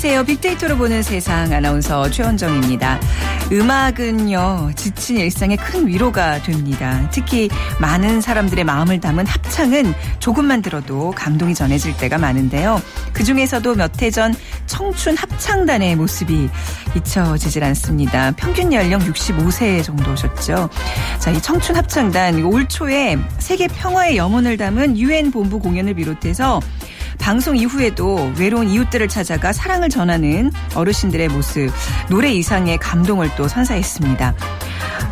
안녕하세요. 빅데이터로 보는 세상 아나운서 최원정입니다. 음악은요, 지친 일상에 큰 위로가 됩니다. 특히 많은 사람들의 마음을 담은 합창은 조금만 들어도 감동이 전해질 때가 많은데요. 그 중에서도 몇 해 전 청춘 합창단의 모습이 잊혀지질 않습니다. 평균 연령 65세 정도셨죠. 자, 이 청춘 합창단 올 초에 세계 평화의 염원을 담은 유엔 본부 공연을 비롯해서 방송 이후에도 외로운 이웃들을 찾아가 사랑을 전하는 어르신들의 모습, 노래 이상의 감동을 또 선사했습니다.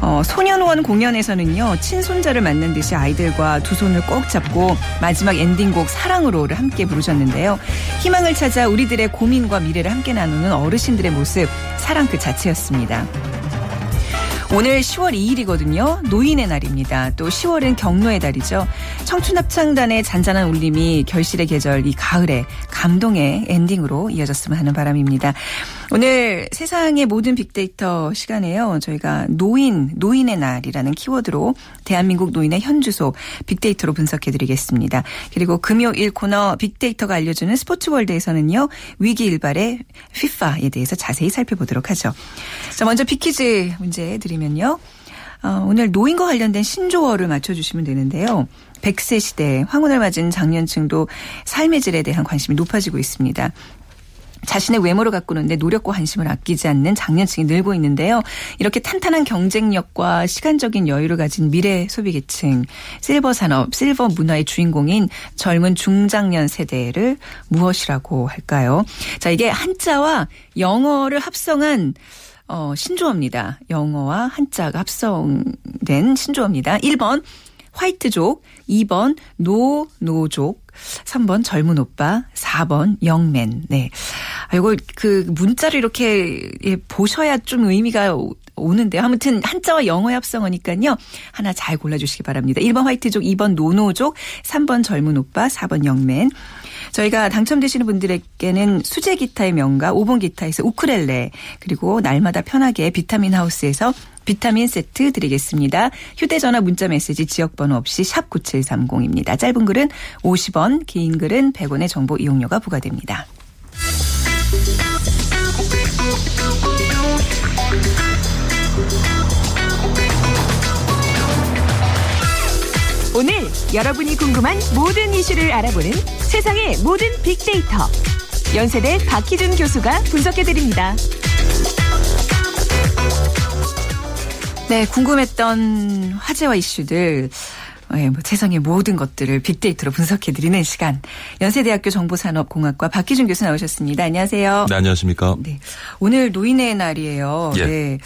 어, 소년원 공연에서는요, 친손자를 만난 듯이 아이들과 두 손을 꼭 잡고 마지막 엔딩곡 사랑으로를 함께 부르셨는데요. 희망을 찾아 우리들의 고민과 미래를 함께 나누는 어르신들의 모습, 사랑 그 자체였습니다. 오늘 10월 2일이거든요. 노인의 날입니다. 또 10월은 경로의 달이죠. 청춘 합창단의 잔잔한 울림이 결실의 계절 이 가을에 감동의 엔딩으로 이어졌으면 하는 바람입니다. 오늘 세상의 모든 빅데이터 시간에요. 저희가 노인, 노인의 날이라는 키워드로 대한민국 노인의 현주소 빅데이터로 분석해 드리겠습니다. 그리고 금요일 코너 빅데이터가 알려주는 스포츠월드에서는요. 위기 일발의 FIFA에 대해서 자세히 살펴보도록 하죠. 자, 먼저 빅퀴즈 문제 드리면요. 어, 오늘 노인과 관련된 신조어를 맞춰주시면 되는데요. 100세 시대 황혼을 맞은 장년층도 삶의 질에 대한 관심이 높아지고 있습니다. 자신의 외모를 가꾸는데 노력과 관심을 아끼지 않는 장년층이 늘고 있는데요. 이렇게 탄탄한 경쟁력과 시간적인 여유를 가진 미래 소비계층, 실버 산업, 실버 문화의 주인공인 젊은 중장년 세대를 무엇이라고 할까요? 자, 이게 한자와 영어를 합성한 어, 신조어입니다. 영어와 한자가 합성된 신조어입니다. 1번 화이트족, 2번 no, 노족, 3번 젊은 오빠, 4번 young man. 네. 아, 이거 그 문자를 이렇게 예, 보셔야 좀 의미가 오는데 아무튼 한자와 영어의 합성어니까요. 하나 잘 골라주시기 바랍니다. 1번 화이트족, 2번 no노족, 3번 젊은 오빠, 4번 young man. 저희가 당첨되시는 분들에게는 수제 기타의 명가 5번 기타에서 우크렐레 그리고 날마다 편하게 비타민 하우스에서 비타민 세트 드리겠습니다. 휴대전화 문자 메시지 지역번호 없이 샵 9730입니다. 짧은 글은 50원, 긴 글은 100원의 정보 이용료가 부과됩니다. 오늘 여러분이 궁금한 모든 이슈를 알아보는 세상의 모든 빅데이터. 연세대 박희준 교수가 분석해드립니다. 네, 궁금했던 화제와 이슈들. 네, 뭐 세상의 모든 것들을 빅데이터로 분석해드리는 시간. 연세대학교 정보산업공학과 박희준 교수 나오셨습니다. 안녕하세요. 네, 안녕하십니까. 네. 오늘 노인의 날이에요. 예. 네.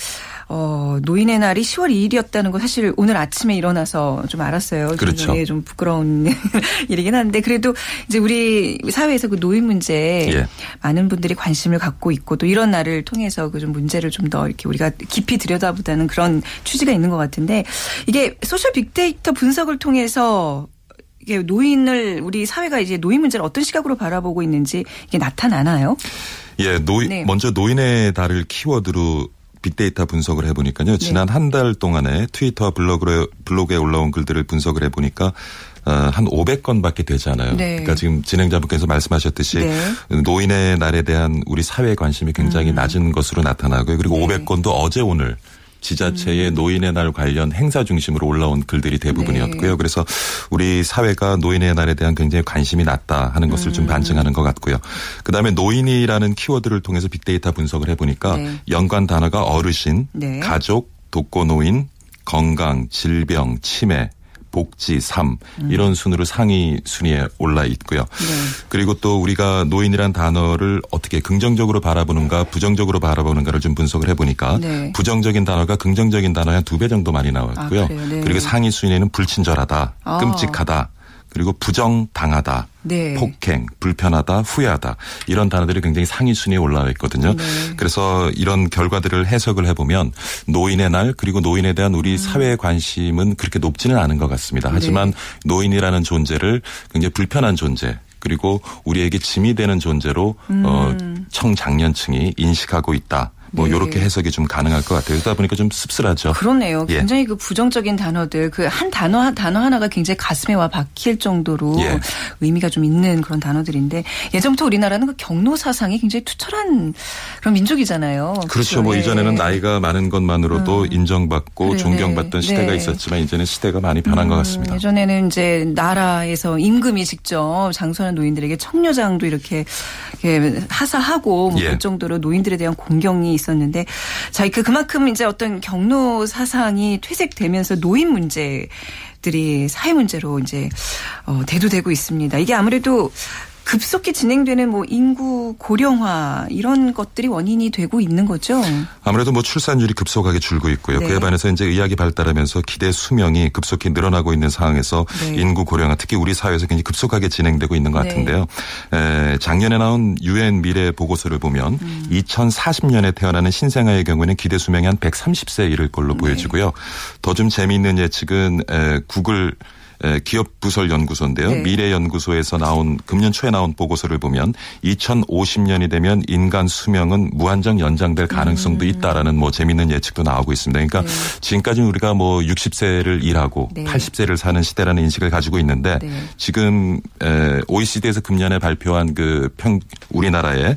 어, 노인의 날이 10월 2일이었다는 거 사실 오늘 아침에 일어나서 좀 알았어요. 그렇죠. 좀, 좀 부끄러운 일이긴 한데 그래도 이제 우리 사회에서 그 노인 문제에 예. 많은 분들이 관심을 갖고 있고 또 이런 날을 통해서 그 좀 문제를 좀 더 이렇게 우리가 깊이 들여다보다는 그런 취지가 있는 것 같은데 이게 social 빅데이터 분석을 통해서 이게 노인을 우리 사회가 이제 노인 문제를 어떤 시각으로 바라보고 있는지 이게 나타나나요? 예, 노인 네. 먼저 노인의 달을 키워드로 빅데이터 분석을 해보니까요. 지난 네. 한달 동안에 트위터와 블로그에, 블로그에 올라온 글들을 분석을 해보니까 어, 한 500건밖에 되지 않아요. 네. 그러니까 지금 진행자분께서 말씀하셨듯이 네. 노인의 날에 대한 우리 사회의 관심이 굉장히 음. 낮은 것으로 나타나고요. 그리고 네. 500건도 어제 오늘 지자체의 음. 노인의 날 관련 행사 중심으로 올라온 글들이 대부분이었고요. 네. 그래서 우리 사회가 노인의 날에 대한 굉장히 관심이 낮다 하는 것을 음. 좀 반증하는 것 같고요. 그다음에 노인이라는 키워드를 통해서 빅데이터 분석을 해보니까 네. 연관 단어가 어르신, 네. 가족, 독거노인, 건강, 질병, 치매, 복지, 삶 이런 순으로 상위 순위에 올라 있고요. 네. 그리고 또 우리가 노인이란 단어를 어떻게 긍정적으로 바라보는가 부정적으로 바라보는가를 좀 분석을 해보니까 네. 부정적인 단어가 긍정적인 단어의 한 두 배 정도 많이 나왔고요. 아, 네. 그리고 상위 순위에는 불친절하다, 아. 끔찍하다, 그리고 부정당하다, 네. 폭행, 불편하다, 후회하다 이런 단어들이 굉장히 상위 순위에 올라와 있거든요. 네. 그래서 이런 결과들을 해석을 해보면 노인의 날 그리고 노인에 대한 우리 음. 사회의 관심은 그렇게 높지는 않은 것 같습니다. 하지만 네. 노인이라는 존재를 굉장히 불편한 존재 그리고 우리에게 짐이 되는 존재로 음. 어, 청장년층이 인식하고 있다. 뭐 네. 요렇게 해석이 좀 가능할 것 같아요. 그러다 보니까 좀 씁쓸하죠. 그렇네요. 예. 굉장히 그 부정적인 단어들 그 한 단어 단어 하나가 굉장히 가슴에 와 박힐 정도로 예. 의미가 좀 있는 그런 단어들인데 예전부터 우리나라는 그 경로 사상이 굉장히 투철한 그런 민족이잖아요. 그렇죠. 그렇죠. 뭐 예. 이전에는 나이가 많은 것만으로도 음. 인정받고 그래, 존경받던 시대가 네. 있었지만 이제는 시대가 많이 변한 음, 것 같습니다. 예전에는 이제 나라에서 임금이 직접 장수하는 노인들에게 청려장도 이렇게 하사하고 뭐 예. 그 정도로 노인들에 대한 공경이 있었는데 자, 그 그만큼 이제 어떤 경로 사상이 퇴색되면서 노인 문제 들이 사회 문제로 이제 어, 대두되고 있습니다. 이게 아무래도 급속히 진행되는 뭐 인구 고령화 이런 것들이 원인이 되고 있는 거죠. 아무래도 뭐 출산율이 급속하게 줄고 있고요. 네. 그에 반해서 이제 의학이 발달하면서 기대 수명이 급속히 늘어나고 있는 상황에서 네. 인구 고령화 특히 우리 사회에서 굉장히 급속하게 진행되고 있는 것 네. 같은데요. 네. 에, 작년에 나온 유엔 미래 보고서를 보면 음. 2040년에 태어나는 신생아의 경우에는 기대 수명이 한 130세 이를 걸로 네. 보여지고요. 더 좀 재미있는 예측은 에, 구글 기업 부설 연구소인데요. 네. 미래 연구소에서 나온 금년 초에 나온 보고서를 보면 2050년이 되면 인간 수명은 무한정 연장될 가능성도 음. 있다라는 뭐 재밌는 예측도 나오고 있습니다. 그러니까 네. 지금까지 우리가 뭐 60세를 일하고 네. 80세를 사는 시대라는 인식을 가지고 있는데 네. 지금 OECD에서 금년에 발표한 그 평 우리나라의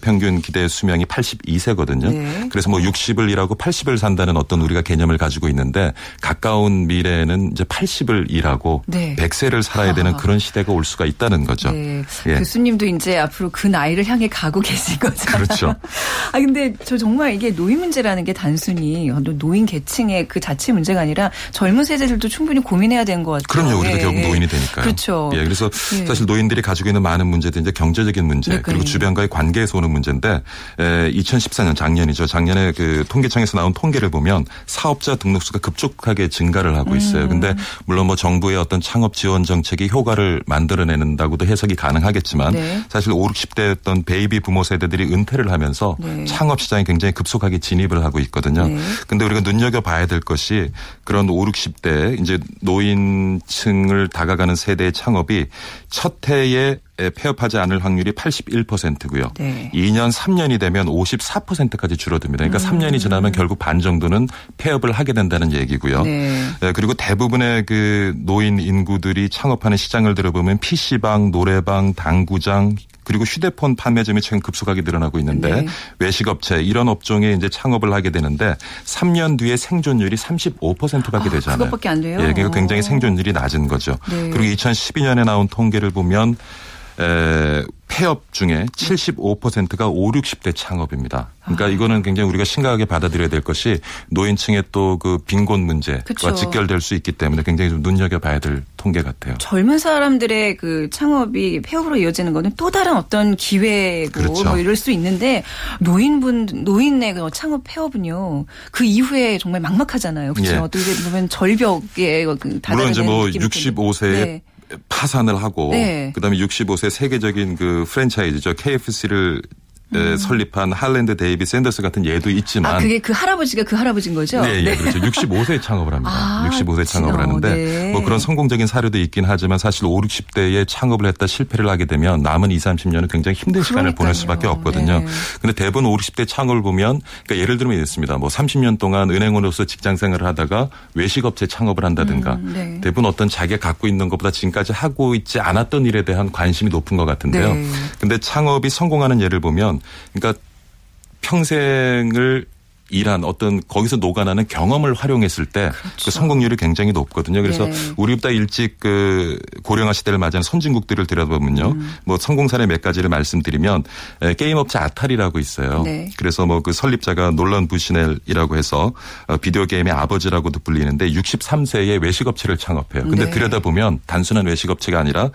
평균 기대 수명이 82세거든요. 그래서 뭐 60을 일하고 80을 산다는 어떤 우리가 개념을 가지고 있는데 가까운 미래에는 이제 80을 일하고 하고 네. 100세를 살아야 되는 그런 시대가 올 수가 있다는 거죠. 네. 예. 교수님도 이제 앞으로 그 나이를 향해 가고 계신 거죠. 그렇죠. 아 근데 저 정말 이게 노인 문제라는 게 단순히 노인 계층의 그 자체 문제가 아니라 젊은 세대들도 충분히 고민해야 되는 것 같아요. 그럼요. 우리도 예. 결국 노인이 되니까요. 그렇죠. 예. 그래서 예. 사실 노인들이 가지고 있는 많은 문제도 이제 경제적인 문제 네, 그리고 주변과의 관계에서 오는 문제인데 에, 2014년 작년이죠. 작년에 그 통계청에서 나온 통계를 보면 사업자 등록수가 급속하게 증가를 하고 있어요. 음. 근데 물론 뭐 정부 정부의 어떤 창업 지원 정책이 효과를 만들어내는다고도 해석이 가능하겠지만 네. 사실 5, 60대였던 베이비 부머 세대들이 은퇴를 하면서 네. 창업 시장에 굉장히 급속하게 진입을 하고 있거든요. 네. 근데 우리가 눈여겨 봐야 될 것이 그런 5, 60대 이제 노인층을 다가가는 세대의 창업이 첫 해에 폐업하지 않을 확률이 81%고요. 네. 2년 3년이 되면 54%까지 줄어듭니다. 그러니까 음. 3년이 지나면 결국 반 정도는 폐업을 하게 된다는 얘기고요. 네. 네. 그리고 대부분의 그 노인 인구들이 창업하는 시장을 들어보면 PC방, 노래방, 당구장, 그리고 휴대폰 판매점이 최근 급속하게 늘어나고 있는데 네. 외식업체 이런 업종에 이제 창업을 하게 되는데 3년 뒤에 생존율이 35%밖에 아, 되잖아요. 그것밖에 안 돼요. 예, 그러니까 굉장히 생존율이 낮은 거죠. 네. 그리고 2012년에 나온 통계를 보면 에, 폐업 중에 75%가 5, 60대 창업입니다. 그러니까 아. 이거는 굉장히 우리가 심각하게 받아들여야 될 것이 노인층의 또 그 빈곤 문제와 그쵸. 직결될 수 있기 때문에 굉장히 좀 눈여겨봐야 될 통계 같아요. 젊은 사람들의 그 창업이 폐업으로 이어지는 거는 또 다른 어떤 기회고 그렇죠. 뭐 이럴 수 있는데 노인분 노인의 그 창업 폐업은요 그 이후에 정말 막막하잖아요. 그렇죠. 예. 어떻게 보면 절벽에 그 물론 이제 뭐 65세에 네. 파산을 하고 네. 그다음에 65세 세계적인 그 프랜차이즈죠 KFC를 음. 설립한 할랜드 데이비 샌더스 같은 예도 있지만 아 그게 그 할아버지가 그 할아버지인 거죠? 네, 예, 네. 그렇죠. 65세에 창업을 합니다. 아, 65세에 창업을 하는데 네. 뭐 그런 성공적인 사례도 있긴 하지만 사실 5, 60대에 창업을 했다 실패를 하게 되면 남은 2, 30년은 굉장히 힘든 시간을 보낼 수밖에 없거든요. 네. 근데 대부분 5, 60대 창업을 보면 그러니까 예를 들면 이렇습니다. 뭐 30년 동안 은행원으로서 직장 생활을 하다가 외식업체 창업을 한다든가 음, 네. 대부분 어떤 자기가 갖고 있는 것보다 지금까지 하고 있지 않았던 일에 대한 관심이 높은 것 같은데요. 네. 근데 창업이 성공하는 예를 보면 그러니까 평생을 일한 어떤 거기서 녹아나는 경험을 활용했을 때그 그렇죠. 그 성공률이 굉장히 높거든요. 그래서 네. 우리보다 일찍 그 고령화 시대를 맞이한 선진국들을 들여다보면요. 음. 뭐 성공 사례 몇 가지를 말씀드리면 게임 업체 아타리라고 있어요. 네. 그래서 뭐 그 설립자가 놀란 부시넬이라고 해서 어, 비디오 게임의 아버지라고도 불리는데 63세에 외식 업체를 창업해요. 근데 네. 들여다보면 단순한 외식 업체가 아니라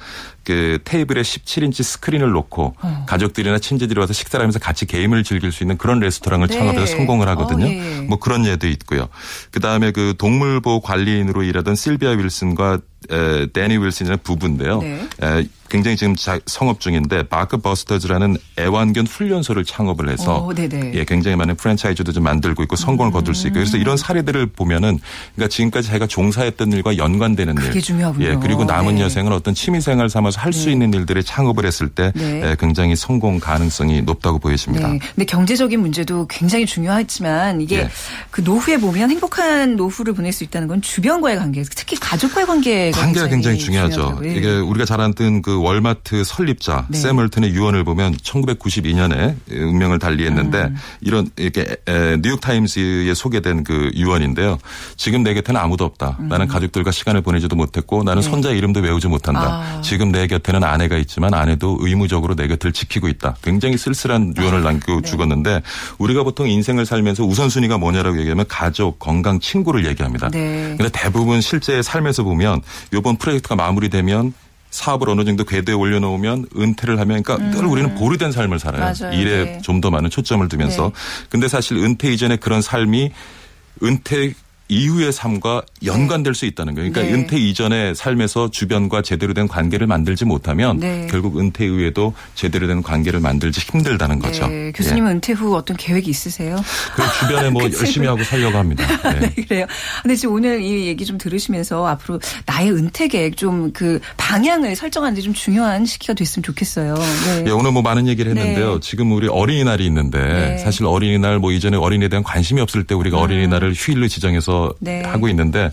그 테이블에 17인치 스크린을 놓고 어. 가족들이나 친지들이 와서 식사를 하면서 같이 게임을 즐길 수 있는 그런 레스토랑을 네. 창업해서 성공을 하거든요. 어, 예. 뭐 그런 예도 있고요. 그다음에 그 동물보호 관리인으로 일하던 실비아 윌슨과 에, 데니 윌슨이라는 부부인데요. 네. 에, 굉장히 지금 성업 중인데 바크 버스터즈라는 애완견 훈련소를 창업을 해서 오, 예, 굉장히 많은 프랜차이즈도 좀 만들고 있고 성공을 음. 거둘 수 있고 그래서 이런 사례들을 보면은 그러니까 지금까지 자기가 종사했던 일과 연관되는 일, 중요하군요. 예, 그리고 남은 네. 여생을 어떤 취미생활 삼아서 할수 네. 있는 일들에 창업을 했을 때 네. 예, 굉장히 성공 가능성이 높다고 보여집니다. 네. 근데 경제적인 문제도 굉장히 중요하지만 이게 예. 그 노후에 보면 행복한 노후를 보낼 수 있다는 건 주변과의 관계, 특히 가족과의 관계가 관계가 굉장히, 굉장히 중요하죠. 예. 이게 우리가 잘 알던 그 월마트 설립자 네. 샘 얼튼의 유언을 보면 1992년에 운명을 달리했는데 음. 이런 이렇게 뉴욕 타임스에 소개된 그 유언인데요. 지금 내 곁에는 아무도 없다. 음. 나는 가족들과 시간을 보내지도 못했고 나는 네. 손자 이름도 외우지 못한다. 아. 지금 내 곁에는 아내가 있지만 아내도 의무적으로 내 곁을 지키고 있다. 굉장히 쓸쓸한 유언을 아. 남기고 네. 죽었는데 우리가 보통 인생을 살면서 우선순위가 뭐냐라고 얘기하면 가족, 건강, 친구를 얘기합니다. 네. 근데 대부분 실제 삶에서 보면 이번 프로젝트가 마무리되면 사업을 어느 정도 궤도에 올려놓으면 은퇴를 하면 그러니까 음. 늘 우리는 보류된 삶을 살아요. 맞아요. 일에 네. 좀더 많은 초점을 두면서. 네. 근데 사실 은퇴 이전에 그런 삶이 은퇴 이후의 삶과 연관될 수 있다는 거예요. 그러니까 네. 은퇴 이전의 삶에서 주변과 제대로 된 관계를 만들지 못하면 네. 결국 은퇴 이후에도 제대로 된 관계를 만들지 힘들다는 거죠. 네. 교수님은 예. 은퇴 후 어떤 계획이 있으세요? 그 주변에 뭐 열심히 하고 살려고 합니다. 네. 네. 그래요. 근데 지금 오늘 이 얘기 좀 들으시면서 앞으로 나의 은퇴 계획 좀 그 방향을 설정하는 데좀 중요한 시기가 됐으면 좋겠어요. 네. 예, 오늘 뭐 많은 얘기를 했는데요. 네. 지금 우리 어린이날이 있는데 사실 어린이날 뭐 이전에 어린이에 대한 관심이 없을 때 우리가 음. 어린이날을 휴일로 지정해서 네. 하고 있는데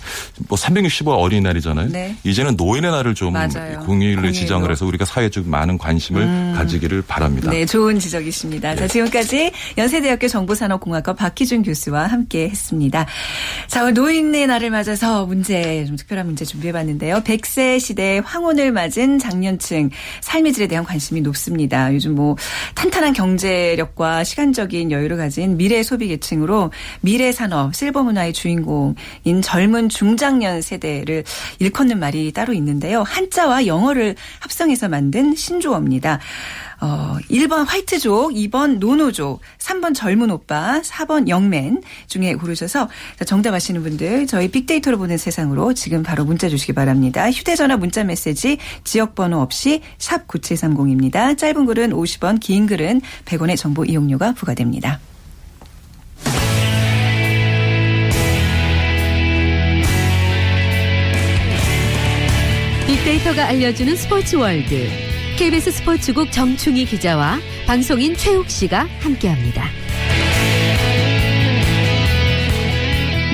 뭐 365 어린이날이잖아요. 네. 이제는 노인의 날을 좀 공휴일로 지정을 해서 우리가 사회에 좀 많은 관심을 음. 가지기를 바랍니다. 네, 좋은 지적이십니다. 네. 자, 지금까지 연세대학교 정보산업공학과 박희준 교수와 함께 했습니다. 자, 오늘 노인의 날을 맞아서 문제 좀 특별한 문제 준비해봤는데요. 100세 시대 황혼을 맞은 장년층 삶의 질에 대한 관심이 높습니다. 요즘 뭐 탄탄한 경제력과 시간적인 여유를 가진 미래 소비 계층으로 미래 산업 실버 문화의 주인공 주인공인 젊은 중장년 세대를 일컫는 말이 따로 있는데요. 한자와 영어를 합성해서 만든 신조어입니다. 어, 1번 화이트족, 2번 노노족, 3번 젊은 오빠, 4번 영맨 중에 고르셔서 정답 아시는 분들 저희 빅데이터로 보는 세상으로 지금 바로 문자 주시기 바랍니다. 휴대전화 문자 메시지 지역번호 없이 샵 9730입니다. 짧은 글은 50원, 긴 글은 100원의 정보 이용료가 부과됩니다. 빅데이터가 알려주는 스포츠 월드. KBS 스포츠국 정충희 기자와 방송인 최욱 씨가 함께합니다.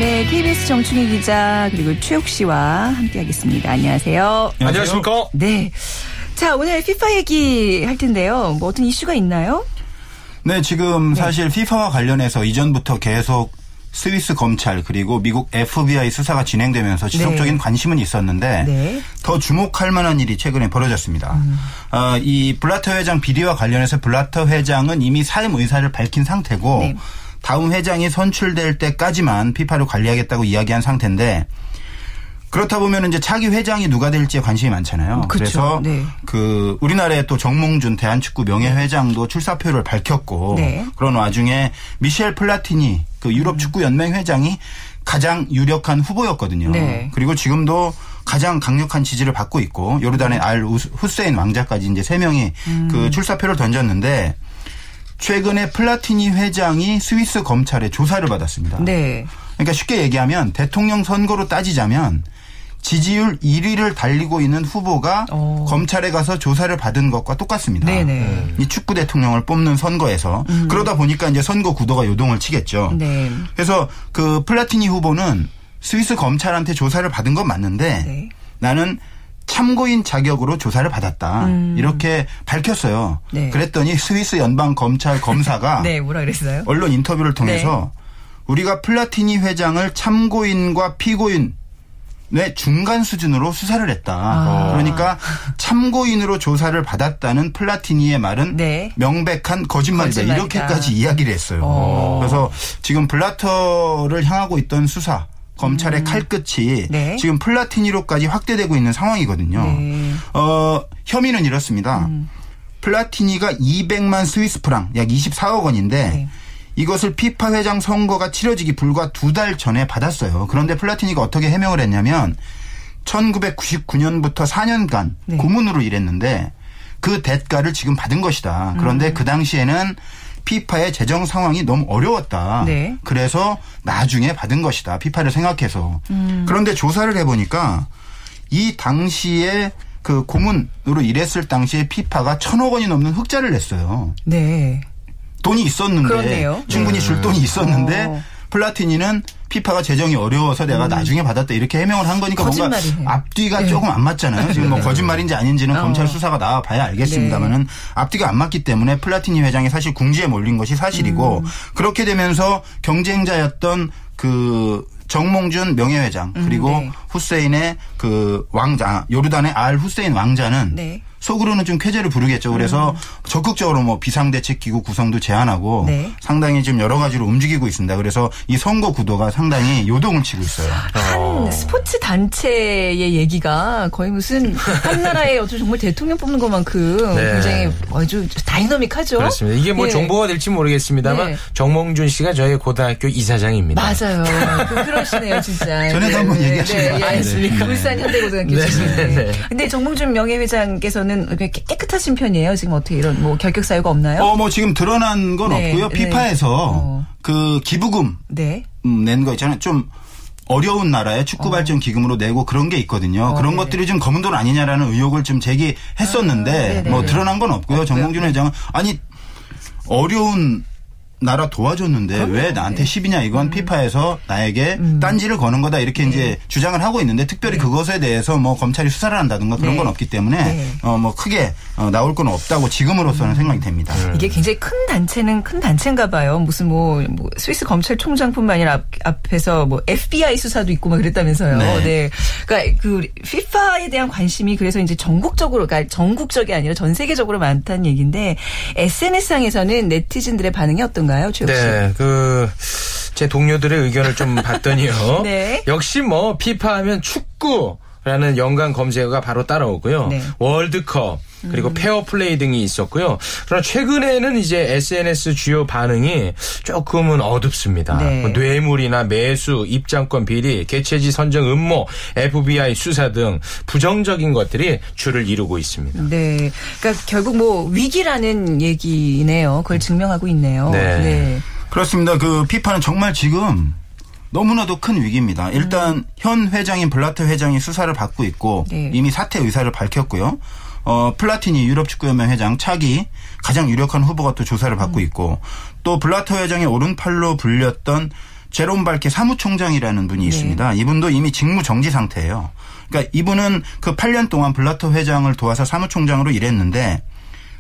네, KBS 정충희 기자 그리고 최욱 씨와 함께하겠습니다. 안녕하세요. 안녕하십니까? 네. 자, 오늘 피파 얘기 할 텐데요. 뭐 어떤 이슈가 있나요? 네, 지금 네. 사실 피파와 관련해서 이전부터 계속 스위스 검찰 그리고 미국 FBI 수사가 진행되면서 지속적인 네. 관심은 있었는데 네. 더 주목할 만한 일이 최근에 벌어졌습니다. 음. 어, 이 블라터 회장 비리와 관련해서 블라터 회장은 이미 사임 의사를 밝힌 상태고 네. 다음 회장이 선출될 때까지만 피파를 관리하겠다고 이야기한 상태인데 그렇다 보면 이제 차기 회장이 누가 될지에 관심이 많잖아요. 그렇죠. 그래서 네. 그 우리나라의 또 정몽준 대한축구 명예회장도 출사표를 밝혔고 네. 그런 와중에 미셸 플라티니 그 유럽 음. 축구 연맹 회장이 가장 유력한 후보였거든요. 네. 그리고 지금도 가장 강력한 지지를 받고 있고 요르단의 알 후세인 왕자까지 이제 세 명이 음. 그 출사표를 던졌는데 최근에 플라티니 회장이 스위스 검찰에 조사를 받았습니다. 네. 그러니까 쉽게 얘기하면 대통령 선거로 따지자면 지지율 1위를 달리고 있는 후보가 오. 어. 검찰에 가서 조사를 받은 것과 똑같습니다. 네네. 이 축구 대통령을 뽑는 선거에서 음. 그러다 보니까 이제 선거 구도가 요동을 치겠죠. 네. 그래서 그 플라티니 후보는 스위스 검찰한테 조사를 받은 건 맞는데 네. 나는 참고인 자격으로 조사를 받았다. 음. 이렇게 밝혔어요. 네. 그랬더니 스위스 연방 검찰 검사가 네, 뭐라 그랬어요? 언론 인터뷰를 통해서 네. 우리가 플라티니 회장을 참고인과 피고인 네, 중간 수준으로 수사를 했다. 아. 그러니까 참고인으로 조사를 받았다는 플라티니의 말은 네. 명백한 거짓말이다. 거짓말이다. 이렇게까지 이야기를 했어요. 오. 어. 그래서 지금 블라터를 향하고 있던 수사 검찰의 음. 칼끝이 네. 지금 플라티니로까지 확대되고 있는 상황이거든요. 네. 어, 혐의는 이렇습니다. 음. 플라티니가 200만 스위스 프랑 약 24억 원인데 네. 이것을 피파 회장 선거가 치러지기 불과 두 달 전에 받았어요. 그런데 플라티니가 어떻게 해명을 했냐면 1999년부터 4년간 네. 고문으로 일했는데 그 대가를 지금 받은 것이다. 그런데 음. 그 당시에는 피파의 재정 상황이 너무 어려웠다. 네. 그래서 나중에 받은 것이다. 피파를 생각해서. 음. 그런데 조사를 해보니까 이 당시에 그 고문으로 일했을 당시에 피파가 천억 원이 넘는 흑자를 냈어요. 네. 돈이 있었는데 그렇네요. 충분히 줄 돈이 있었는데 어. 플라티니는 피파가 재정이 어려워서 내가 음. 나중에 받았다 이렇게 해명을 한 거니까 뭔가 앞뒤가 네. 조금 안 맞잖아요. 지금 뭐 네. 거짓말인지 아닌지는 어. 검찰 수사가 나와 봐야 알겠습니다만은 네. 앞뒤가 안 맞기 때문에 플라티니 회장이 사실 궁지에 몰린 것이 사실이고 음. 그렇게 되면서 경쟁자였던 그 정몽준 명예회장 음, 그리고 음, 네. 후세인의 그 왕자 요르단의 알 후세인 왕자는 네. 속으로는 좀 쾌재를 부르겠죠. 그래서 음. 적극적으로 뭐 비상대책기구 구성도 제안하고 네. 상당히 지금 여러 가지로 움직이고 있습니다. 그래서 이 선거 구도가 상당히 요동을 치고 있어요. 한 어. 스포츠 단체의 얘기가 거의 무슨 한 나라의 어떤 정말 대통령 뽑는 것만큼 네. 굉장히 아주 다이너믹하죠. 그렇습니다. 이게 뭐 네. 정보가 될지 모르겠습니다만 네. 정몽준 씨가 저희 고등학교 이사장입니다. 맞아요. 그, 그러시네요, 진짜. 전에도 한번 네. 얘기하신 거 아니습니까? 울산 현대고등학교 출신인데. 근데 정몽준 명예회장께서는 보면 깨끗하신 편이에요. 지금 어떻게 이런 뭐 결격 사유가 없나요? 어, 뭐 지금 드러난 건 네, 없고요. 네. 피파에서 어. 그 기부금 네. 음, 낸거 있잖아요. 좀 어려운 나라에 축구 발전 어. 기금으로 내고 그런 게 있거든요. 어, 그런 네 것들이 좀 검은 돈 아니냐라는 의혹을 좀 제기했었는데 아, 뭐 드러난 건 없고요. 정몽준 회장은 아니 어려운 나라 도와줬는데 그럼요. 왜 나한테 10이냐 이건 음. 피파에서 나에게 음. 딴지를 거는 거다 이렇게 네. 이제 주장을 하고 있는데 특별히 네. 그것에 대해서 뭐 검찰이 수사를 한다든가 그런 네. 건 없기 때문에 네. 어뭐 크게 어 나올 건 없다고 지금으로서는 음. 생각이 됩니다. 네. 이게 굉장히 큰 단체는 큰 단체인가 봐요. 무슨 뭐, 뭐 스위스 검찰총장뿐만 아니라 앞, 앞에서 뭐 FBI 수사도 있고 막 그랬다면서요. 네. 네. 그러니까 그 피파에 대한 관심이 그래서 이제 전국적으로 그러니까 전국적이 아니라 전 세계적으로 많다는 얘기인데 SNS상에서는 네티즌들의 반응이 어떤 어떤가요, 최욱 씨? 네, 그. 제 동료들의 의견을 좀 봤더니요. 네. 역시 뭐 피파 하면 축구 라는 연관 검색어가 바로 따라오고요. 네. 월드컵 그리고 음. 페어 플레이 등이 있었고요. 그러나 최근에는 이제 SNS 주요 반응이 조금은 어둡습니다. 네. 뭐 뇌물이나 매수, 입장권 비리, 개최지 선정 음모, FBI 수사 등 부정적인 것들이 주를 이루고 있습니다. 네. 그러니까 결국 뭐 위기라는 얘기네요. 그걸 증명하고 있네요. 네. 네. 그렇습니다. 그 피파는 정말 지금 너무나도 큰 위기입니다. 일단 음. 현 회장인 블라터 회장이 수사를 받고 있고 네. 이미 사퇴 의사를 밝혔고요. 어, 플라티니 유럽 축구연맹 회장 차기 가장 유력한 후보가 또 조사를 받고 음. 있고 또 블라터 회장의 오른팔로 불렸던 제롬 발케 사무총장이라는 분이 네. 있습니다. 이분도 이미 직무 정지 상태예요. 그러니까 이분은 그 8년 동안 블라터 회장을 도와서 사무총장으로 일했는데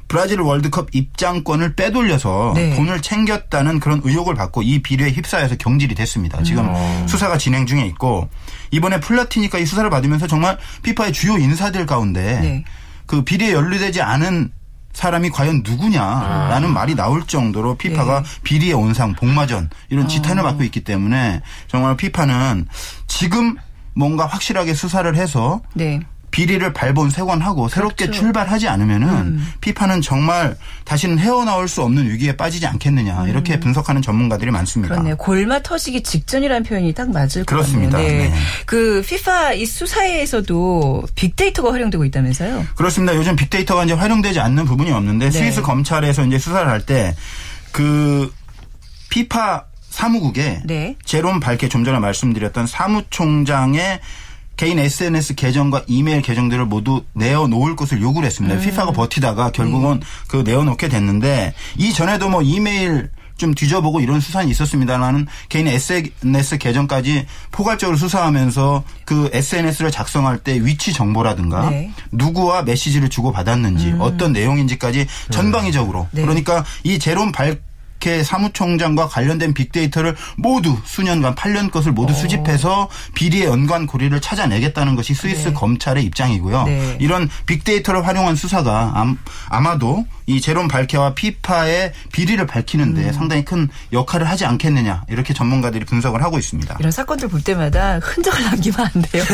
브라질 월드컵 입장권을 빼돌려서 네. 돈을 챙겼다는 그런 의혹을 받고 이 비리에 휩싸여서 경질이 됐습니다. 지금 음. 수사가 진행 중에 있고 이번에 플라티니까 이 수사를 받으면서 정말 피파의 주요 인사들 가운데 네. 그 비리에 연루되지 않은 사람이 과연 누구냐라는 아. 말이 나올 정도로 피파가 네. 비리의 온상, 복마전 이런 아. 지탄을 받고 있기 때문에 정말 피파는 지금 뭔가 확실하게 수사를 해서 네. 비리를 발본 세관하고 새롭게 그렇죠. 출발하지 않으면은 음. 피파는 정말 다시는 헤어나올 수 없는 위기에 빠지지 않겠느냐 음. 이렇게 분석하는 전문가들이 많습니다. 그렇네요. 골마 터지기 직전이라는 표현이 딱 맞을 것 그렇습니다. 같네요. 네. 네. 그 피파 이 수사에서도 빅데이터가 활용되고 있다면서요? 그렇습니다. 요즘 빅데이터가 이제 활용되지 않는 부분이 없는데 네. 스위스 검찰에서 이제 수사를 할 때 그 피파 사무국에 네. 제롬 밝게 좀 전에 말씀드렸던 사무총장의 개인 SNS 계정과 이메일 계정들을 모두 내어놓을 것을 요구를 했습니다. 음. 피파가 버티다가 결국은 음. 그 내어놓게 됐는데 이전에도 뭐 이메일 좀 뒤져보고 이런 수사는 있었습니다만은 개인 SNS 계정까지 포괄적으로 수사하면서 그 SNS를 작성할 때 위치 정보라든가 네. 누구와 메시지를 주고 받았는지 음. 어떤 내용인지까지 전방위적으로 네. 그러니까 이 제롬 발 국회 사무총장과 관련된 빅데이터를 모두 수년간 8년 것을 모두 오. 어. 수집해서 비리의 연관 고리를 찾아내겠다는 것이 스위스 네. 검찰의 입장이고요. 네. 이런 빅데이터를 활용한 수사가 아마도 이 제롬 발케와 피파의 비리를 밝히는데 음. 상당히 큰 역할을 하지 않겠느냐 이렇게 전문가들이 분석을 하고 있습니다. 이런 사건들 볼 때마다 흔적을 남기면 안 돼요.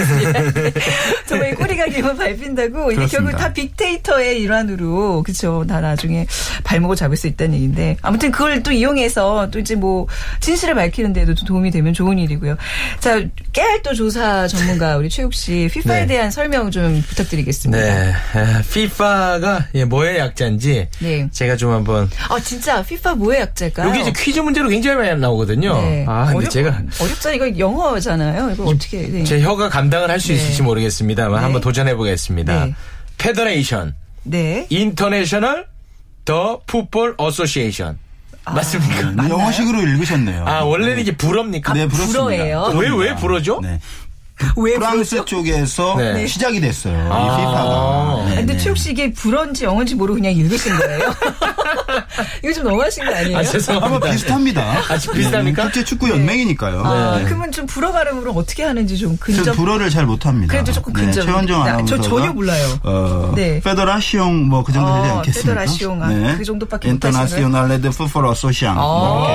정말 꼬리가 길면 밟힌다고 이게 결국 다 빅데이터의 일환으로 그렇죠. 다 나중에 발목을 잡을 수 있다는 얘기인데 아무튼 그걸 이걸 또 이용해서 또 이제 뭐 진실을 밝히는 데도 도움이 되면 좋은 일이고요. 자, 깨알 또 조사 전문가 우리 최욱 씨 피파에 네. 대한 설명 좀 부탁드리겠습니다. 네. 피파가 뭐의 약자인지 네. 제가 좀 한번 아, 진짜 피파 뭐의 약자일까요? 여기 이제 퀴즈 문제로 굉장히 많이 나오거든요. 네. 아, 근데 어렵, 제가 어렵잖아요. 이거 영어잖아요. 이거 어떻게 네. 제 혀가 감당을 할수 네. 있을지 모르겠습니다만 한번 도전해 보겠습니다. Federation 네. International de Football Association. 맞습니까? 아, 영어식으로 읽으셨네요. 아, 원래는 이게 불어입니까? 네. 불어예요. 왜, 왜 불어죠? 네. 왜 프랑스 불어죠? 쪽에서 네. 시작이 됐어요. 아~ 이 피파가. 네, 근데 최욱 씨 이게 불어인지 영어인지 모르고 그냥 읽으신 거예요? 이거 좀 너무하신 거 아니에요? 아, 죄송합니다. 아마 비슷합니다. 아, 비슷합니까? 네, 국제 축구 연맹이니까요. 아, 네. 그러면 좀 불어 발음으로 어떻게 하는지 좀 근접. 전 불어를 잘 못합니다. 그래도 조금 근접. 네, 최원정 아나운서가. 저 전혀 몰라요. 어, 네. 페더라시옹 뭐 그 정도 되지 어, 않겠습니까? 페더라시옹 아, 네. 그 정도밖에 못하시는 인터나시오날레 드 푸포 어소시앙. 뭐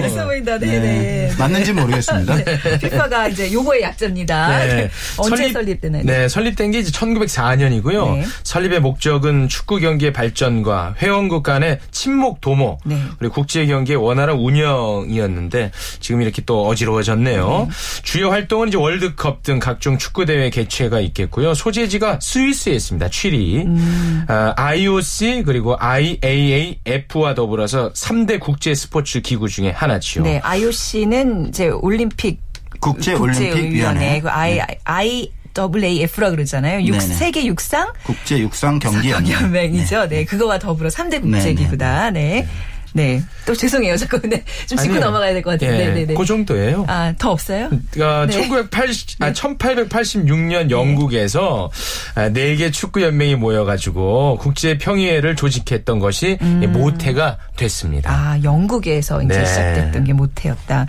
네. 있어 보인다. 네네. 네. 맞는지 모르겠습니다. 피파가 이제 요거의 약자입니다. 네. 언제 설립, 설립 되나요? 네, 설립된 게 이제 1904년이고요. 네. 설립의 목적은 축구 경기의 발전과 회원국 간의 친목 도모 네. 그리고 국제 경기의 원활한 운영이었는데 지금 이렇게 또 어지러워졌네요. 네. 주요 활동은 이제 월드컵 등 각종 축구 대회 개최가 있겠고요. 소재지가 스위스에 있습니다. 취리. 음. 아, IOC 그리고 IAAF와 더불어서 3대 국제 스포츠 기구 중에 하나지요. 네, IOC는 이제 올림픽 국제 올림픽 위원회. 그 I 네. I WAF라 그러잖아요. 육, 세계 육상 국제 육상 경기 연맹이죠. 네. 네. 그거와 더불어 3대 국제 기구다. 네. 네. 또 죄송해요. 자꾸 근데 좀 짚고 아니요. 넘어가야 될 것 같은데. 예, 네네. 그 정도예요. 아, 더 없어요? 그러니까 네. 1980, 아, 1886년 영국에서 아, 네. 개 축구 연맹이 모여 가지고 국제 평의회를 조직했던 것이 음. 모태가 됐습니다. 아, 영국에서 이제 네. 시작됐던 게 모태였다.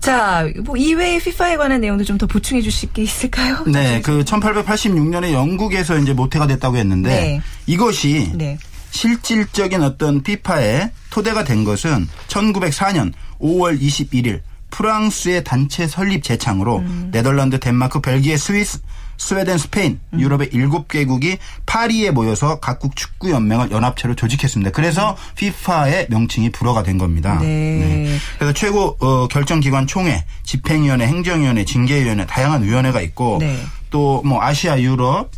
자, 뭐 이외의 피파에 관한 내용도 좀 더 보충해 주실 게 있을까요? 네, 그 1886년에 영국에서 이제 모태가 됐다고 했는데 네. 이것이 네. 실질적인 어떤 피파의 토대가 된 것은 1904년 5월 21일 프랑스의 단체 설립 재창으로 음. 네덜란드, 덴마크, 벨기에, 스위스, 스웨덴, 스페인, 음. 유럽의 7개국이 파리에 모여서 각국 축구 연맹을 연합체로 조직했습니다. 그래서 음. 피파의 명칭이 불어가 된 겁니다. 네. 네. 그래서 최고 어, 결정기관 총회, 집행위원회, 행정위원회, 징계위원회 다양한 위원회가 있고 네. 또뭐 아시아, 유럽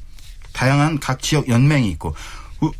다양한 각 지역 연맹이 있고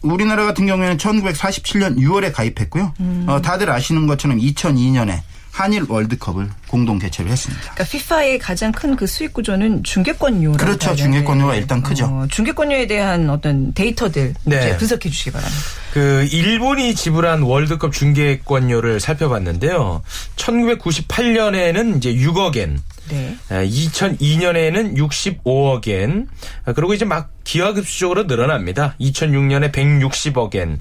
우리나라 같은 경우에는 1947년 6월에 가입했고요. 음. 어, 다들 아시는 것처럼 2002년에 한일 월드컵을 공동 개최를 했습니다. 그러니까 피파의 가장 큰 그 수익 구조는 중계권료라 그렇죠. 중계권료가 일단 크죠. 어, 중계권료에 대한 어떤 데이터들 네. 분석해 주시기 바랍니다. 그 일본이 지불한 월드컵 중계권료를 살펴봤는데요. 1998년에는 이제 6억엔 네. 2002년에는 65억엔. 그리고 이제 막 기하급수적으로 늘어납니다. 2006년에 160억엔.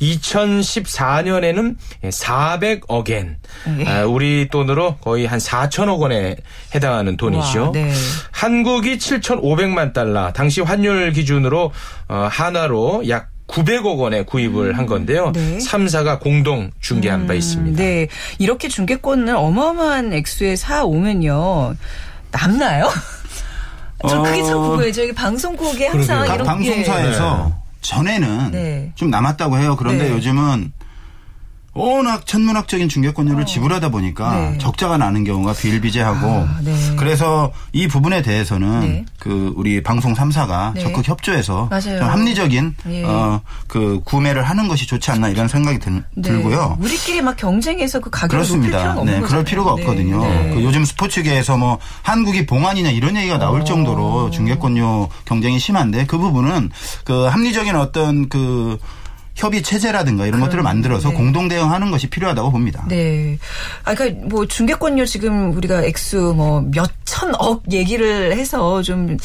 2014년에는 400억엔. 네. 아, 우리 돈으로 거의 한 4천억 원에 해당하는 돈이죠. 와, 네. 한국이 7,500만 달러. 당시 환율 기준으로 어, 하나로 약 900억 원에 구입을 음, 한 건데요. 네. 3사가 공동 중개한 음, 바 있습니다. 네. 이렇게 중개권을 어마어마한 액수에 사 오면요. 남나요? 저 그게 참 어. 궁금해요. 저희 방송국에 항상 이런 방송사에서 네. 전에는 네. 좀 남았다고 해요. 그런데 네. 요즘은 워낙 천문학적인 중개권료를 어. 지불하다 보니까 네. 적자가 나는 경우가 비일비재하고 아, 네. 그래서 이 부분에 대해서는 네. 그 우리 방송 3사가 네. 적극 협조해서 좀 합리적인 예. 어그 구매를 하는 것이 좋지 않나 이런 생각이 들, 네. 들고요. 우리끼리 막 경쟁해서 그 가격을 그렇습니다. 높일 필요가 네, 그럴 필요가 네. 없거든요. 그 요즘 스포츠계에서 뭐 한국이 봉안이냐 이런 얘기가 나올 어. 정도로 중개권료 경쟁이 심한데 그 부분은 그 합리적인 어떤 그 협의 체제라든가 이런 것들을 만들어서 네. 공동 대응하는 것이 필요하다고 봅니다. 네. 아, 그러니까 뭐 중개권료 지금 우리가 액수 뭐 몇천억 얘기를 해서 좀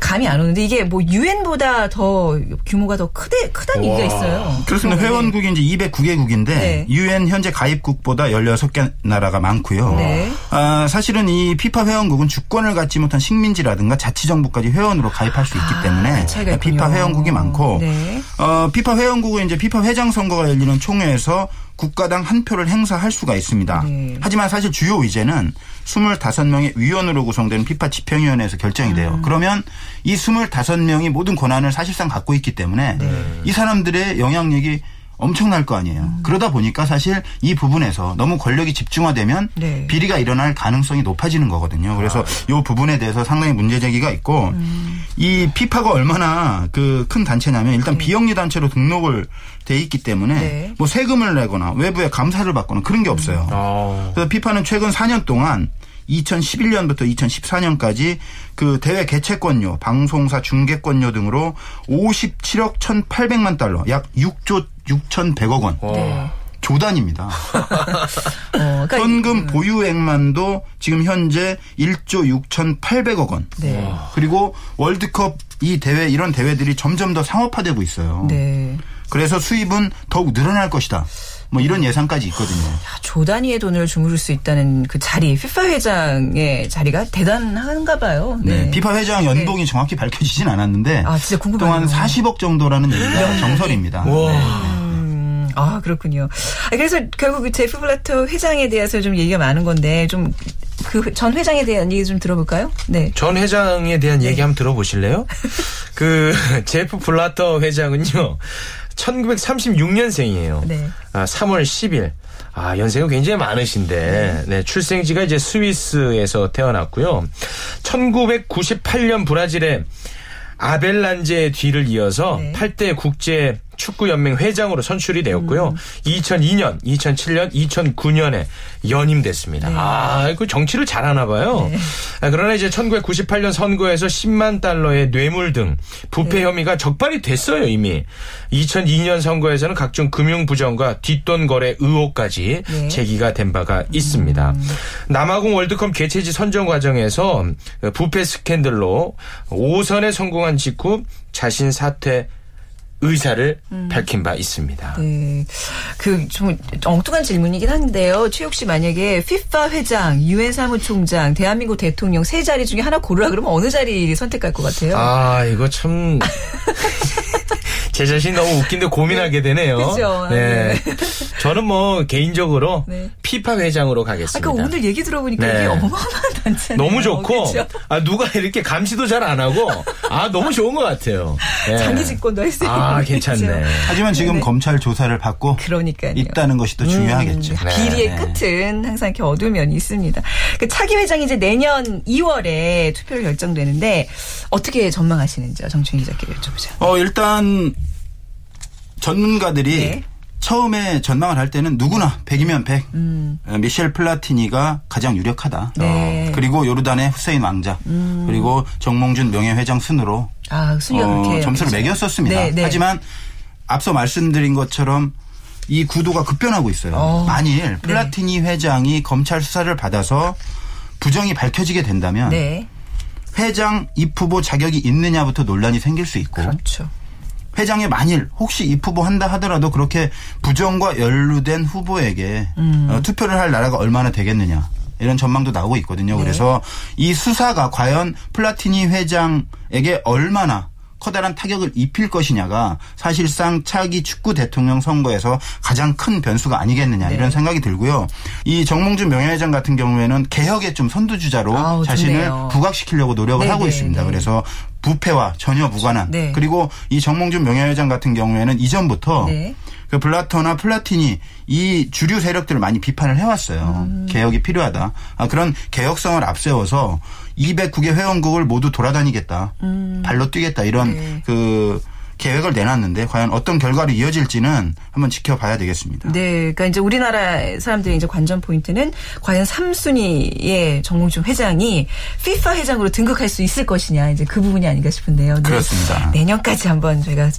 감이 안 오는데 이게 뭐 유엔보다 더 규모가 더 크대 크다는 얘기가 있어요. 그렇습니다. 네. 회원국이 이제 209개국인데 유엔 네. 현재 가입국보다 16개 나라가 많고요. 네. 아, 사실은 이 피파 회원국은 주권을 갖지 못한 식민지라든가 자치정부까지 회원으로 가입할 수 있기 아, 때문에 아, 피파 회원국이 많고 네. 어, 피파 회원국 결국은 이제 피파 회장 선거가 열리는 총회에서 국가당 한 표를 행사할 수가 있습니다. 네. 하지만 사실 주요 의제는 25명의 위원으로 구성된 피파 집행위원회에서 결정이 돼요. 음. 그러면 이 25명이 모든 권한을 사실상 갖고 있기 때문에 네. 이 사람들의 영향력이 엄청날 거 아니에요. 음. 그러다 보니까 사실 이 부분에서 너무 권력이 집중화되면 네. 비리가 일어날 가능성이 높아지는 거거든요. 그래서 아. 이 부분에 대해서 상당히 문제 제기가 있고 음. 이 피파가 얼마나 그 큰 단체냐면 일단 네. 비영리 단체로 등록을 돼 있기 때문에 네. 뭐 세금을 내거나 외부에 감사를 받거나 그런 게 없어요. 음. 아. 그래서 피파는 최근 4년 동안 2011년부터 2014년까지 그 대회 개최권료, 방송사 중계권료 등으로 57억 1,800만 달러, 약 6조 6,100억 원. 네. 조단입니다. 어, 그러니까 현금 음. 보유액만도 지금 현재 1조 6,800억 원. 네. 그리고 월드컵 이 대회 이런 대회들이 점점 더 상업화되고 있어요. 네. 그래서 수입은 더욱 늘어날 것이다. 뭐 이런 예상까지 있거든요. 야, 조 단위의 돈을 주무를 수 있다는 그 자리, 피파 회장의 자리가 대단한가 봐요. 네. 네. 피파 회장 연봉이 네. 정확히 밝혀지진 않았는데 아, 진짜 궁금해요. 또한 40억 정도라는 얘기가 정설입니다. 와. 네. 아, 그렇군요. 그래서 결국 제프 블라터 회장에 대해서 좀 얘기가 많은 건데 좀 그 전 회장에 대한 얘기 좀 들어볼까요? 네. 전 회장에 대한 네. 얘기 한번 들어보실래요? 그 제프 블라터 회장은요. 1936년생이에요. 네. 아, 3월 10일. 아, 연세가 굉장히 많으신데, 네. 네, 출생지가 이제 스위스에서 태어났고요. 1998년 브라질의 아벨란제 뒤를 이어서 네. 8대 국제 축구연맹 회장으로 선출이 되었고요. 음. 2002년, 2007년, 2009년에 연임됐습니다. 네. 아, 그 정치를 잘하나 봐요. 네. 아, 그러나 이제 1998년 선거에서 10만 달러의 뇌물 등 부패 네. 혐의가 적발이 됐어요, 이미. 2002년 선거에서는 각종 금융 부정과 뒷돈 거래 의혹까지 네. 제기가 된 바가 있습니다. 음. 남아공 월드컵 개최지 선정 과정에서 부패 스캔들로 5선에 성공한 직후 자신 사퇴 의사를 음. 밝힌 바 있습니다. 네. 그 좀 엉뚱한 질문이긴 한데요. 최욱 씨 만약에 FIFA 회장, 유엔 사무총장, 대한민국 대통령 세 자리 중에 하나 고르라 그러면 어느 자리 선택할 것 같아요? 아, 이거 참. 제 자신 너무 웃긴데 고민하게 되네요. 그죠. 네. 네. 저는 뭐 개인적으로 네. 피파 회장으로 가겠습니다. 아, 까 오늘 얘기 들어보니까 네. 이게 어마어마한 단체 너무 좋고 아 누가 이렇게 감시도 잘 안 하고 아 너무 좋은 것 같아요. 네. 장기 집권도 할수 있는. 아 괜찮네. 하지만 지금 네. 검찰 조사를 받고 그러니까요. 있다는 것이 더 중요하겠죠. 음, 비리의 네. 끝은 항상 이렇게 어두운 면이 있습니다. 그 차기 회장이 이제 내년 2월에 투표를 결정되는데 어떻게 전망하시는지요, 정충희 기자께 여쭤보죠. 어 일단 전문가들이 네. 처음에 전망을 할 때는 누구나 100이면 100. 음. 어, 미셸 플라티니가 가장 유력하다. 네. 그리고 요르단의 후세인 왕자. 음. 그리고 정몽준 명예회장 순으로 아, 어, 점수를 매겼었습니다. 네, 네. 하지만 앞서 말씀드린 것처럼 이 구도가 급변하고 있어요. 어. 만일 네. 플라티니 회장이 검찰 수사를 받아서 부정이 밝혀지게 된다면 네. 회장 입후보 자격이 있느냐부터 논란이 생길 수 있고 그렇죠. 회장이 만일 혹시 입후보 한다 하더라도 그렇게 부정과 연루된 후보에게 음. 어, 투표를 할 나라가 얼마나 되겠느냐. 이런 전망도 나오고 있거든요. 네. 그래서 이 수사가 과연 플라티니 회장에게 얼마나 커다란 타격을 입힐 것이냐가 사실상 차기 축구 대통령 선거에서 가장 큰 변수가 아니겠느냐 네. 이런 생각이 들고요. 이 정몽준 명예회장 같은 경우에는 개혁의 좀 선두주자로 아우, 자신을 부각시키려고 노력을 네 하고 네, 있습니다. 네. 그래서 부패와 전혀 무관한 네. 그리고 이 정몽준 명예회장 같은 경우에는 이전부터 네. 그 블라터나 플라티니 이 주류 세력들을 많이 비판을 해왔어요. 음. 개혁이 필요하다. 아, 그런 개혁성을 앞세워서 209개 회원국을 모두 돌아다니겠다. 음. 발로 뛰겠다. 이런 네. 그 계획을 내놨는데 과연 어떤 결과로 이어질지는 한번 지켜봐야 되겠습니다. 네, 그러니까 이제 우리나라 사람들의 이제 관전 포인트는 과연 3순위의 정몽준 회장이 FIFA 회장으로 등극할 수 있을 것이냐 이제 그 부분이 아닌가 싶은데요. 네. 그렇습니다. 내년까지 한번 저희가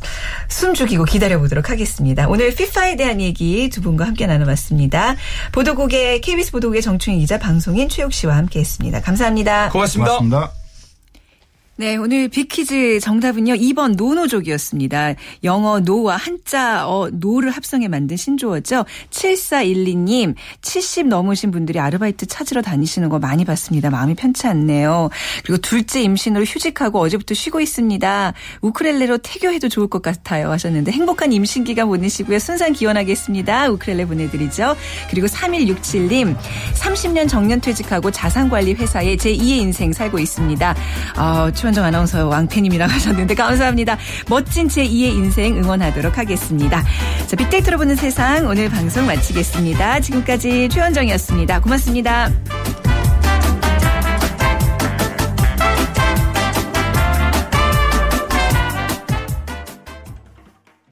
숨 죽이고 기다려 보도록 하겠습니다. 오늘 FIFA에 대한 얘기 두 분과 함께 나눠봤습니다. 보도국의 KBS 보도국의 정충희 기자, 방송인 최욱 씨와 함께했습니다. 감사합니다. 고맙습니다. 고맙습니다. 네, 오늘 빅퀴즈 정답은요. 2번 no노족이었습니다. 영어 no와 한자 어 노를 합성해 만든 신조어죠. 7412님, 70 넘으신 분들이 아르바이트 찾으러 다니시는 거 많이 봤습니다. 마음이 편치 않네요. 그리고 둘째 임신으로 휴직하고 어제부터 쉬고 있습니다. 우쿨렐레로 태교해도 좋을 것 같아요 하셨는데 행복한 임신 기간 보내시고요. 순산 기원하겠습니다. 우쿨렐레 보내드리죠. 그리고 3167님, 30년 정년 퇴직하고 자산관리 회사에 제2의 인생 살고 있습니다. 어, 최원정 아나운서 왕팬님이라고 하셨는데 감사합니다. 멋진 제2의 인생 응원하도록 하겠습니다. 자, 빅데이터로 보는 세상 오늘 방송 마치겠습니다. 지금까지 최원정이었습니다. 고맙습니다.